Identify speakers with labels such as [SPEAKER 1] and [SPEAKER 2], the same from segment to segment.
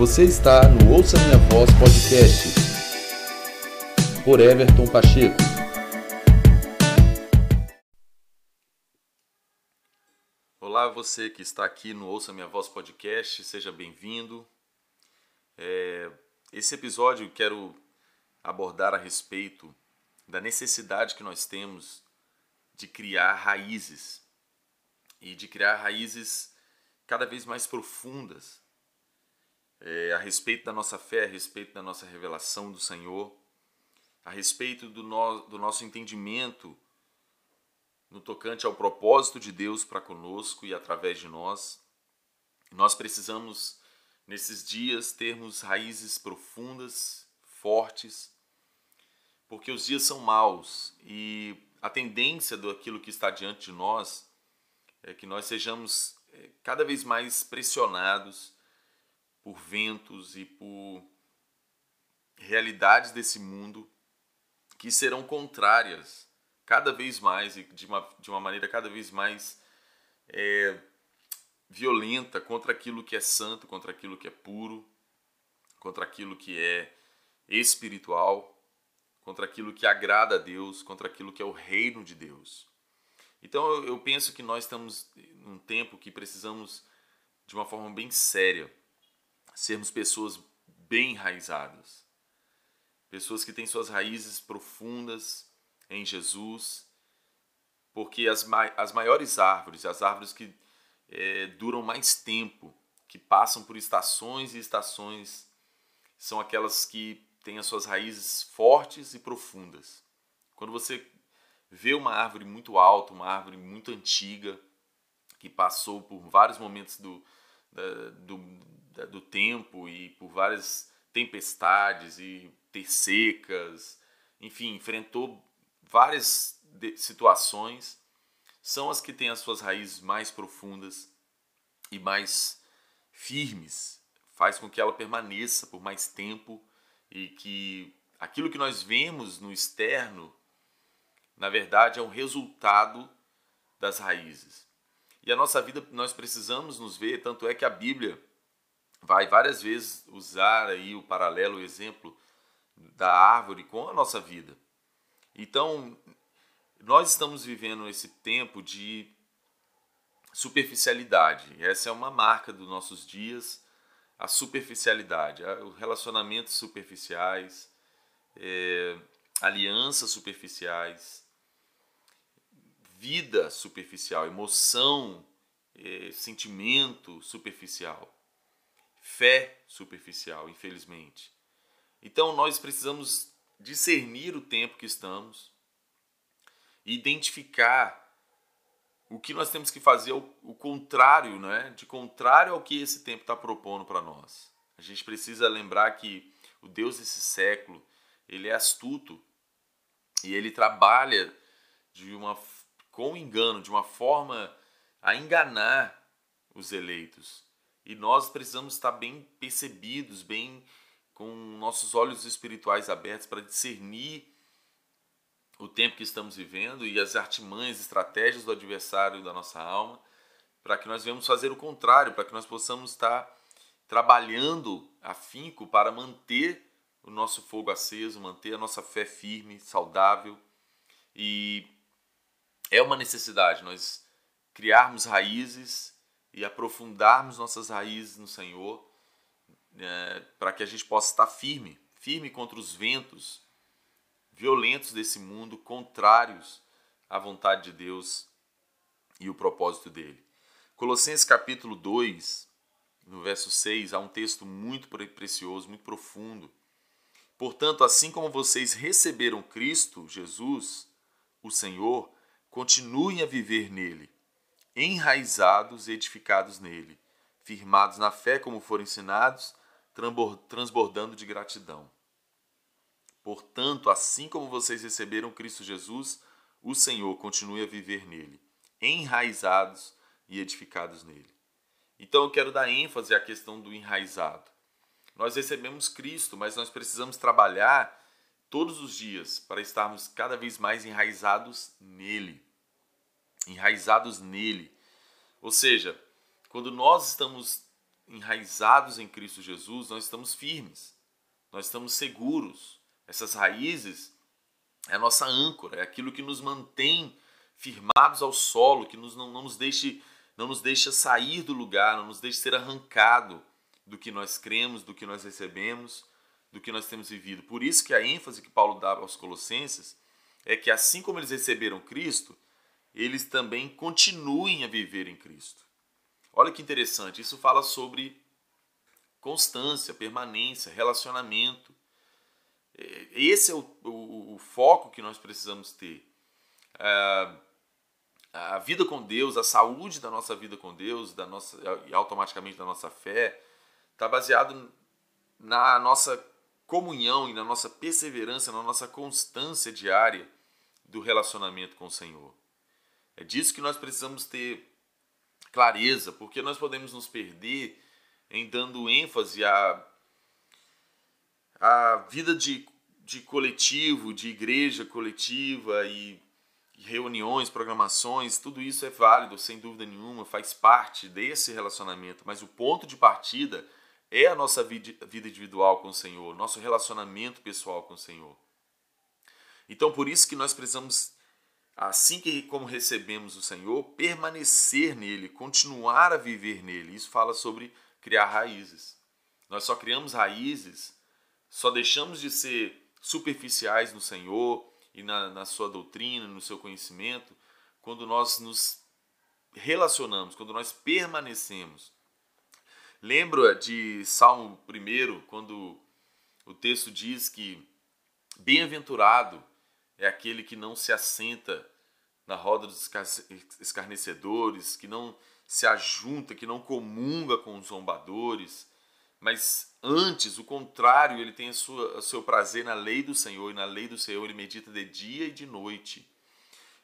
[SPEAKER 1] Você está no Ouça Minha Voz Podcast por Everton Pacheco.
[SPEAKER 2] Olá, você que está aqui no Ouça Minha Voz Podcast, seja bem-vindo. É, esse episódio eu quero abordar a respeito da necessidade que nós temos de criar raízes e de criar raízes cada vez mais profundas é, a respeito da nossa fé, a respeito da nossa revelação do Senhor, a respeito do, no, do nosso entendimento no tocante ao propósito de Deus para conosco e através de nós. Nós precisamos, nesses dias, termos raízes profundas, fortes, porque os dias são maus e a tendência daquilo que está diante de nós é que nós sejamos é, cada vez mais pressionados por ventos e por realidades desse mundo que serão contrárias cada vez mais e de uma, de uma maneira cada vez mais é, violenta contra aquilo que é santo, contra aquilo que é puro, contra aquilo que é espiritual, contra aquilo que agrada a Deus, contra aquilo que é o reino de Deus. Então eu penso que nós estamos num tempo que precisamos, de uma forma bem séria, sermos pessoas bem enraizadas, pessoas que têm suas raízes profundas em Jesus, porque as, as maiores árvores, as árvores que é, duram mais tempo, que passam por estações e estações, são aquelas que têm as suas raízes fortes e profundas. Quando você vê uma árvore muito alta, uma árvore muito antiga, que passou por vários momentos do, da, do, do tempo e por várias tempestades e ter secas, enfim, enfrentou várias situações, são as que têm as suas raízes mais profundas e mais firmes, faz com que ela permaneça por mais tempo e que aquilo que nós vemos no externo, na verdade, é um resultado das raízes. E a nossa vida nós precisamos nos ver, tanto é que a Bíblia vai várias vezes usar aí o paralelo, o exemplo da árvore com a nossa vida. Então, nós estamos vivendo esse tempo de superficialidade. Essa é uma marca dos nossos dias, a superficialidade, os relacionamentos superficiais, é, alianças superficiais, vida superficial, emoção, é, sentimento superficial fé superficial, infelizmente. Então nós precisamos discernir o tempo que estamos, identificar o que nós temos que fazer o, contrário, né? De contrário ao que esse tempo está propondo para nós. A gente precisa lembrar que o Deus desse século ele é astuto e ele trabalha de uma com engano, de uma forma a enganar os eleitos. E nós precisamos estar bem percebidos, bem com nossos olhos espirituais abertos para discernir o tempo que estamos vivendo e as artimanhas, estratégias do adversário da nossa alma, para que nós venhamos fazer o contrário, para que nós possamos estar trabalhando afinco para manter o nosso fogo aceso, manter a nossa fé firme, saudável. E é uma necessidade nós criarmos raízes e aprofundarmos nossas raízes no Senhor, é, para que a gente possa estar firme, firme contra os ventos violentos desse mundo, contrários à vontade de Deus e o propósito dele. Colossenses capítulo 2, no verso 6, há um texto muito precioso, muito profundo. Portanto, assim como vocês receberam Cristo, Jesus, o Senhor, continuem a viver nele enraizados e edificados nele, firmados na fé como foram ensinados, transbordando de gratidão. Portanto, assim como vocês receberam Cristo Jesus, o Senhor continue a viver nele, enraizados e edificados nele. Então eu quero dar ênfase à questão do enraizado. Nós recebemos Cristo, mas nós precisamos trabalhar todos os dias para estarmos cada vez mais enraizados nele enraizados nele. Ou seja, quando nós estamos enraizados em Cristo Jesus, nós estamos firmes, nós estamos seguros. Essas raízes é a nossa âncora, é aquilo que nos mantém firmados ao solo, que nos, não, não, nos deixe, não nos deixa sair do lugar, não nos deixa ser arrancado do que nós cremos, do que nós recebemos, do que nós temos vivido. Por isso que a ênfase que Paulo dá aos Colossenses é que assim como eles receberam Cristo, eles também continuem a viver em Cristo. Olha que interessante, isso fala sobre constância, permanência, relacionamento. É, esse é o, o, o foco que nós precisamos ter. É, a vida com Deus, a saúde da nossa vida com Deus, da nossa e automaticamente da nossa fé, está baseado na nossa comunhão e na nossa perseverança, na nossa constância diária do relacionamento com o Senhor. É disso que nós precisamos ter clareza, porque nós podemos nos perder em dando ênfase à, à vida de, de coletivo, de igreja coletiva e reuniões, programações, tudo isso é válido, sem dúvida nenhuma, faz parte desse relacionamento, mas o ponto de partida é a nossa vida individual com o Senhor, nosso relacionamento pessoal com o Senhor. Então, por isso que nós precisamos, assim que como recebemos o Senhor, permanecer nele, continuar a viver nele. Isso fala sobre criar raízes. Nós só criamos raízes, só deixamos de ser superficiais no Senhor e na, na sua doutrina, no seu conhecimento, quando nós nos relacionamos, quando nós permanecemos Lembro de Salmo 1, quando o texto diz que bem-aventurado é aquele que não se assenta na roda dos escarnecedores, que não se ajunta, que não comunga com os zombadores, mas antes, o contrário, ele tem o seu prazer na lei do Senhor, e na lei do Senhor ele medita de dia e de noite.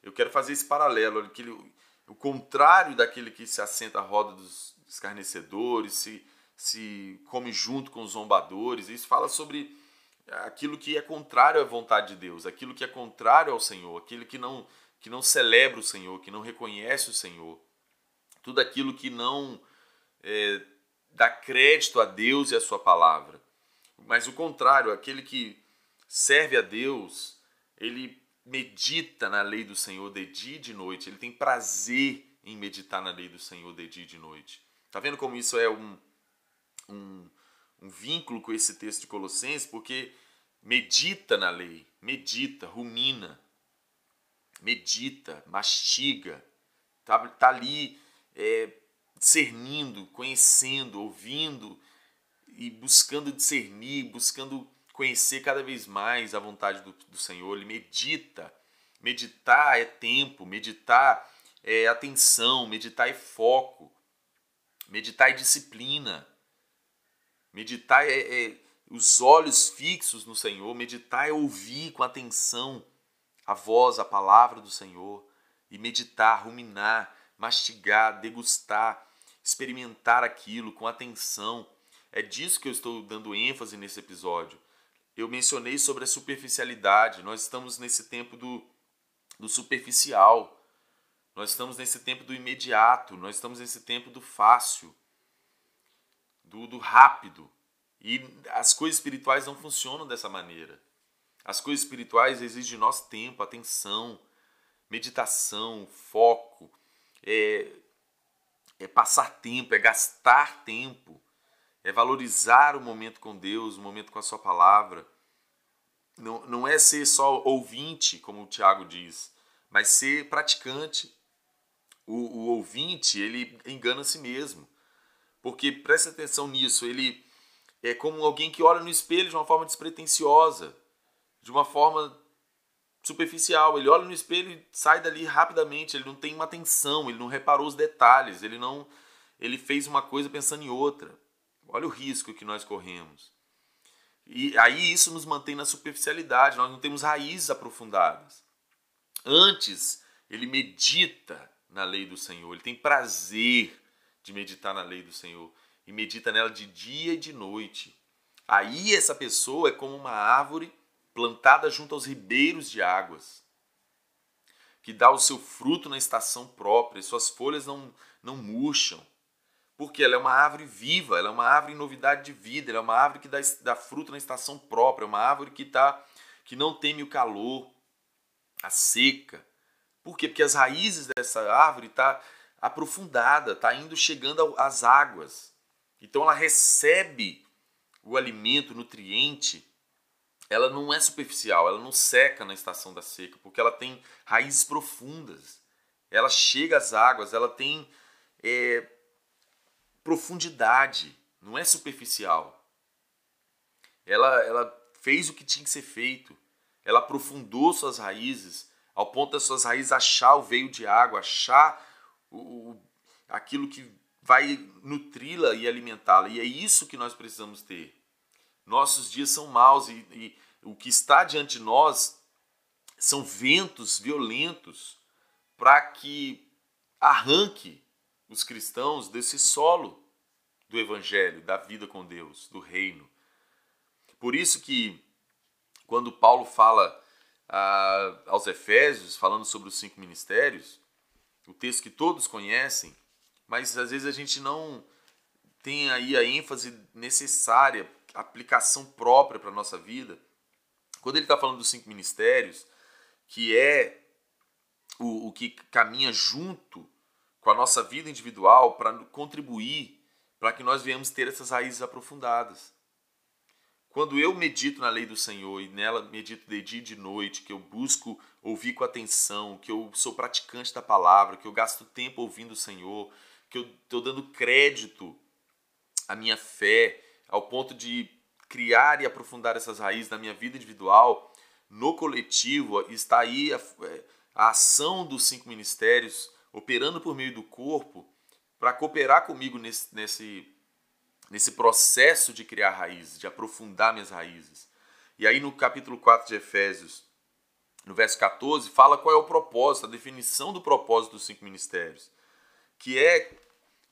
[SPEAKER 2] Eu quero fazer esse paralelo, aquele, o contrário daquele que se assenta à roda dos escarnecedores, se, se come junto com os zombadores. Isso fala sobre aquilo que é contrário à vontade de Deus, aquilo que é contrário ao Senhor, aquilo que não, que não celebra o Senhor, que não reconhece o Senhor. Tudo aquilo que não é, dá crédito a Deus e a sua palavra. Mas o contrário, aquele que serve a Deus, ele medita na lei do Senhor de dia e de noite, ele tem prazer em meditar na lei do Senhor de dia e de noite. Tá vendo como isso é um, um, um vínculo com esse texto de Colossenses? Porque medita na lei, medita, rumina, medita, mastiga, tá, tá ali é, discernindo, conhecendo, ouvindo e buscando discernir, buscando conhecer cada vez mais a vontade do, do Senhor. Ele medita. Meditar é tempo, meditar é atenção, meditar é foco. Meditar é disciplina. Meditar é, é os olhos fixos no Senhor. Meditar é ouvir com atenção a voz, a palavra do Senhor. E meditar, ruminar, mastigar, degustar, experimentar aquilo com atenção. É disso que eu estou dando ênfase nesse episódio. Eu mencionei sobre a superficialidade. Nós estamos nesse tempo do, do superficial. Nós estamos nesse tempo do imediato, nós estamos nesse tempo do fácil, do, do rápido. E as coisas espirituais não funcionam dessa maneira. As coisas espirituais exigem de nós tempo, atenção, meditação, foco, é, é passar tempo, é gastar tempo, é valorizar o momento com Deus, o momento com a Sua palavra. Não, não é ser só ouvinte, como o Tiago diz, mas ser praticante o, o ouvinte ele engana a si mesmo. Porque preste atenção nisso, ele é como alguém que olha no espelho de uma forma despretensiosa, de uma forma superficial. Ele olha no espelho e sai dali rapidamente, ele não tem uma atenção, ele não reparou os detalhes, ele não ele fez uma coisa pensando em outra. Olha o risco que nós corremos. E aí isso nos mantém na superficialidade, nós não temos raízes aprofundadas. Antes, ele medita na lei do Senhor, ele tem prazer de meditar na lei do Senhor e medita nela de dia e de noite. Aí essa pessoa é como uma árvore plantada junto aos ribeiros de águas, que dá o seu fruto na estação própria, suas folhas não, não murcham. Porque ela é uma árvore viva, ela é uma árvore em novidade de vida, ela é uma árvore que dá, dá fruto na estação própria, é uma árvore que, tá, que não teme o calor, a seca. Por quê? Porque as raízes dessa árvore estão tá aprofundada, está indo chegando às águas. Então ela recebe o alimento, o nutriente, ela não é superficial, ela não seca na estação da seca, porque ela tem raízes profundas. Ela chega às águas, ela tem é, profundidade, não é superficial. Ela, ela fez o que tinha que ser feito. Ela aprofundou suas raízes ao ponto das suas raízes achar o veio de água, achar o, o aquilo que vai nutri-la e alimentá-la. E é isso que nós precisamos ter. Nossos dias são maus e, e o que está diante de nós são ventos violentos para que arranque os cristãos desse solo do evangelho, da vida com Deus, do reino. Por isso que quando Paulo fala ah, aos Efésios, falando sobre os cinco ministérios, o texto que todos conhecem, mas às vezes a gente não tem aí a ênfase necessária, aplicação própria para a nossa vida. Quando ele está falando dos cinco ministérios, que é o, o que caminha junto com a nossa vida individual para contribuir para que nós venhamos ter essas raízes aprofundadas. Quando eu medito na lei do Senhor e nela medito de dia e de noite, que eu busco ouvir com atenção, que eu sou praticante da palavra, que eu gasto tempo ouvindo o Senhor, que eu estou dando crédito à minha fé, ao ponto de criar e aprofundar essas raízes na minha vida individual, no coletivo, está aí a, é, a ação dos cinco ministérios operando por meio do corpo para cooperar comigo nesse, nesse, nesse processo de criar raízes, de aprofundar minhas raízes. E aí no capítulo 4 de Efésios, no verso 14, fala qual é o propósito, a definição do propósito dos cinco ministérios, que é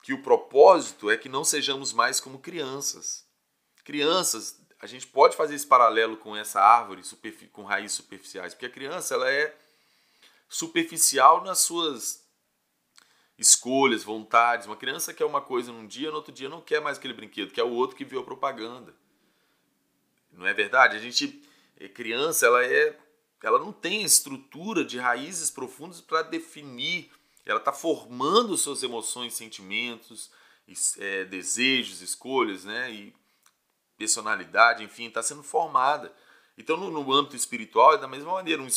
[SPEAKER 2] que o propósito é que não sejamos mais como crianças. Crianças, a gente pode fazer esse paralelo com essa árvore com raízes superficiais, porque a criança ela é superficial nas suas escolhas, vontades. Uma criança quer uma coisa num dia, no outro dia não quer mais aquele brinquedo, quer o outro que viu a propaganda. Não é verdade? A gente, é criança, ela é, ela não tem estrutura de raízes profundas para definir ela está formando suas emoções, sentimentos, é, desejos, escolhas, né? E personalidade, enfim, está sendo formada. Então, no, no, âmbito espiritual, é da mesma maneira, um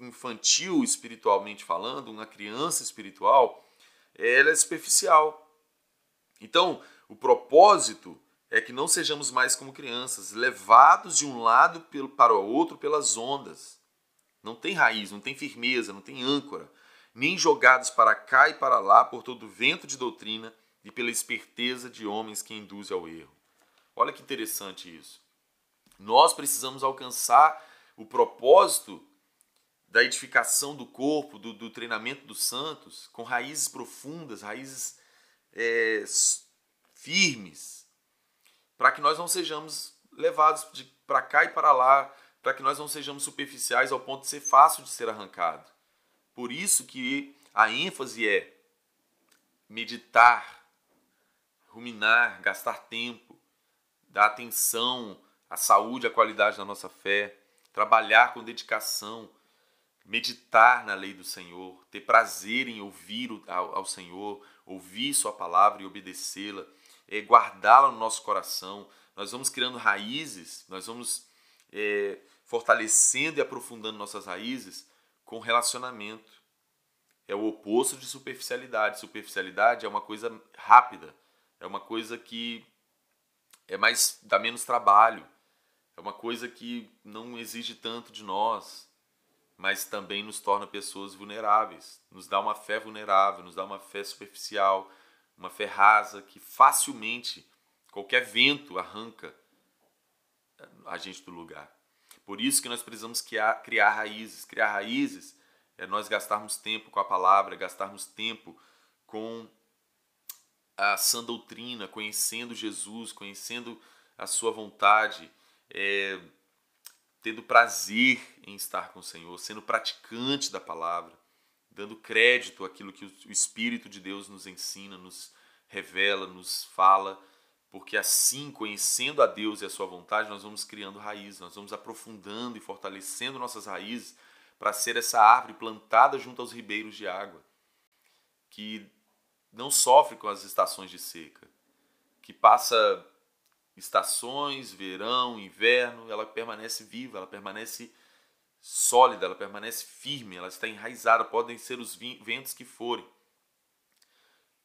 [SPEAKER 2] infantil espiritualmente falando, uma criança espiritual, ela é superficial. Então, o propósito é que não sejamos mais como crianças, levados de um lado para o outro pelas ondas. Não tem raiz, não tem firmeza, não tem âncora nem jogados para cá e para lá por todo vento de doutrina e pela esperteza de homens que induzem ao erro. Olha que interessante isso. Nós precisamos alcançar o propósito da edificação do corpo, do, do treinamento dos santos, com raízes profundas, raízes é, firmes, para que nós não sejamos levados para cá e para lá, para que nós não sejamos superficiais ao ponto de ser fácil de ser arrancado. Por isso que a ênfase é meditar, ruminar, gastar tempo, dar atenção à saúde, à qualidade da nossa fé, trabalhar com dedicação, meditar na lei do Senhor, ter prazer em ouvir ao, Senhor, ouvir Sua palavra e obedecê-la, é, guardá-la no nosso coração. Nós vamos criando raízes, nós vamos é, fortalecendo e aprofundando nossas raízes com relacionamento. É o oposto de superficialidade. Superficialidade é uma coisa rápida, é uma coisa que é mais dá menos trabalho, é uma coisa que não exige tanto de nós, mas também nos torna pessoas vulneráveis, nos dá uma fé vulnerável, nos dá uma fé superficial, uma fé rasa que facilmente qualquer vento arranca a gente do lugar. Por isso que nós precisamos criar, criar raízes. Criar raízes é nós gastarmos tempo com a palavra, gastarmos tempo com a sã doutrina, conhecendo Jesus, conhecendo a sua vontade, é, tendo prazer em estar com o Senhor, sendo praticante da palavra, dando crédito àquilo que o Espírito de Deus nos ensina, nos revela, nos fala, porque assim, conhecendo a Deus e a sua vontade, nós vamos criando raízes, nós vamos aprofundando e fortalecendo nossas raízes para ser essa árvore plantada junto aos ribeiros de água, que não sofre com as estações de seca, que passa estações, verão, inverno, ela permanece viva, ela permanece sólida, ela permanece firme, ela está enraizada, podem ser os ventos que forem,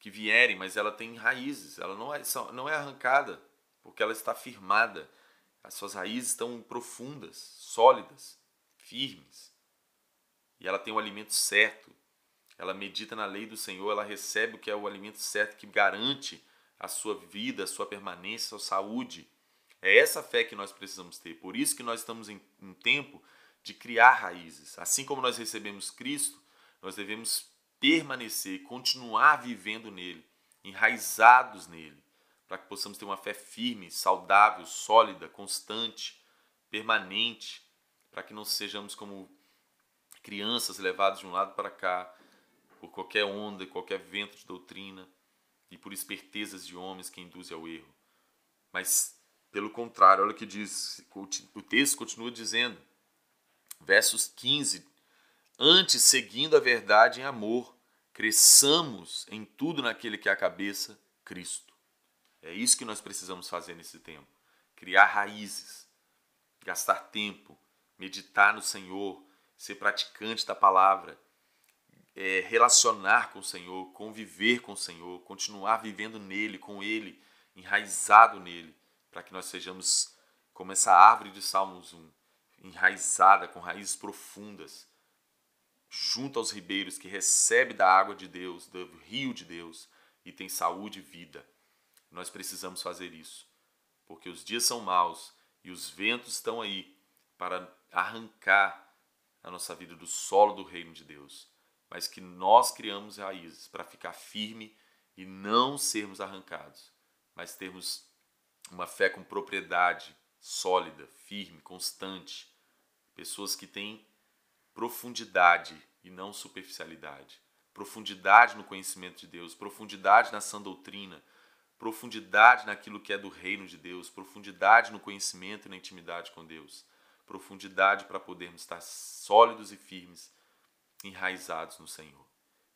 [SPEAKER 2] que vierem, mas ela tem raízes, ela não é, não é arrancada, porque ela está firmada, as suas raízes estão profundas, sólidas, firmes, e ela tem o alimento certo, ela medita na lei do Senhor, ela recebe o que é o alimento certo que garante a sua vida, a sua permanência, a sua saúde. É essa fé que nós precisamos ter. Por isso que nós estamos em um tempo de criar raízes. Assim como nós recebemos Cristo, nós devemos permanecer, continuar vivendo nele, enraizados nele, para que possamos ter uma fé firme, saudável, sólida, constante, permanente, para que não sejamos como crianças levadas de um lado para cá por qualquer onda, qualquer vento de doutrina e por espertezas de homens que induzem ao erro. Mas, pelo contrário, olha o que diz, o texto continua dizendo: versos 15: Antes, seguindo a verdade em amor, cresçamos em tudo naquele que é a cabeça, Cristo. É isso que nós precisamos fazer nesse tempo: criar raízes, gastar tempo, meditar no Senhor, ser praticante da palavra, é, relacionar com o Senhor, conviver com o Senhor, continuar vivendo nele, com Ele, enraizado nele, para que nós sejamos como essa árvore de Salmos 1, enraizada, com raízes profundas, junto aos ribeiros, que recebe da água de Deus, do rio de Deus, e tem saúde e vida. Nós precisamos fazer isso, porque os dias são maus e os ventos estão aí para arrancar a nossa vida do solo do reino de Deus, mas que nós criamos raízes para ficar firme e não sermos arrancados, mas termos uma fé com propriedade sólida, firme, constante, Pessoas que têm profundidade e não superficialidade. Profundidade no conhecimento de Deus, profundidade na sã doutrina, profundidade naquilo que é do reino de Deus, profundidade no conhecimento e na intimidade com Deus, profundidade para podermos estar sólidos e firmes, enraizados no Senhor.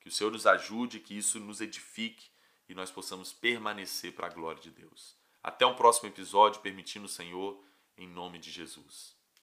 [SPEAKER 2] Que o Senhor nos ajude, que isso nos edifique e nós possamos permanecer para a glória de Deus. Até um próximo episódio, permitindo o Senhor, em nome de Jesus.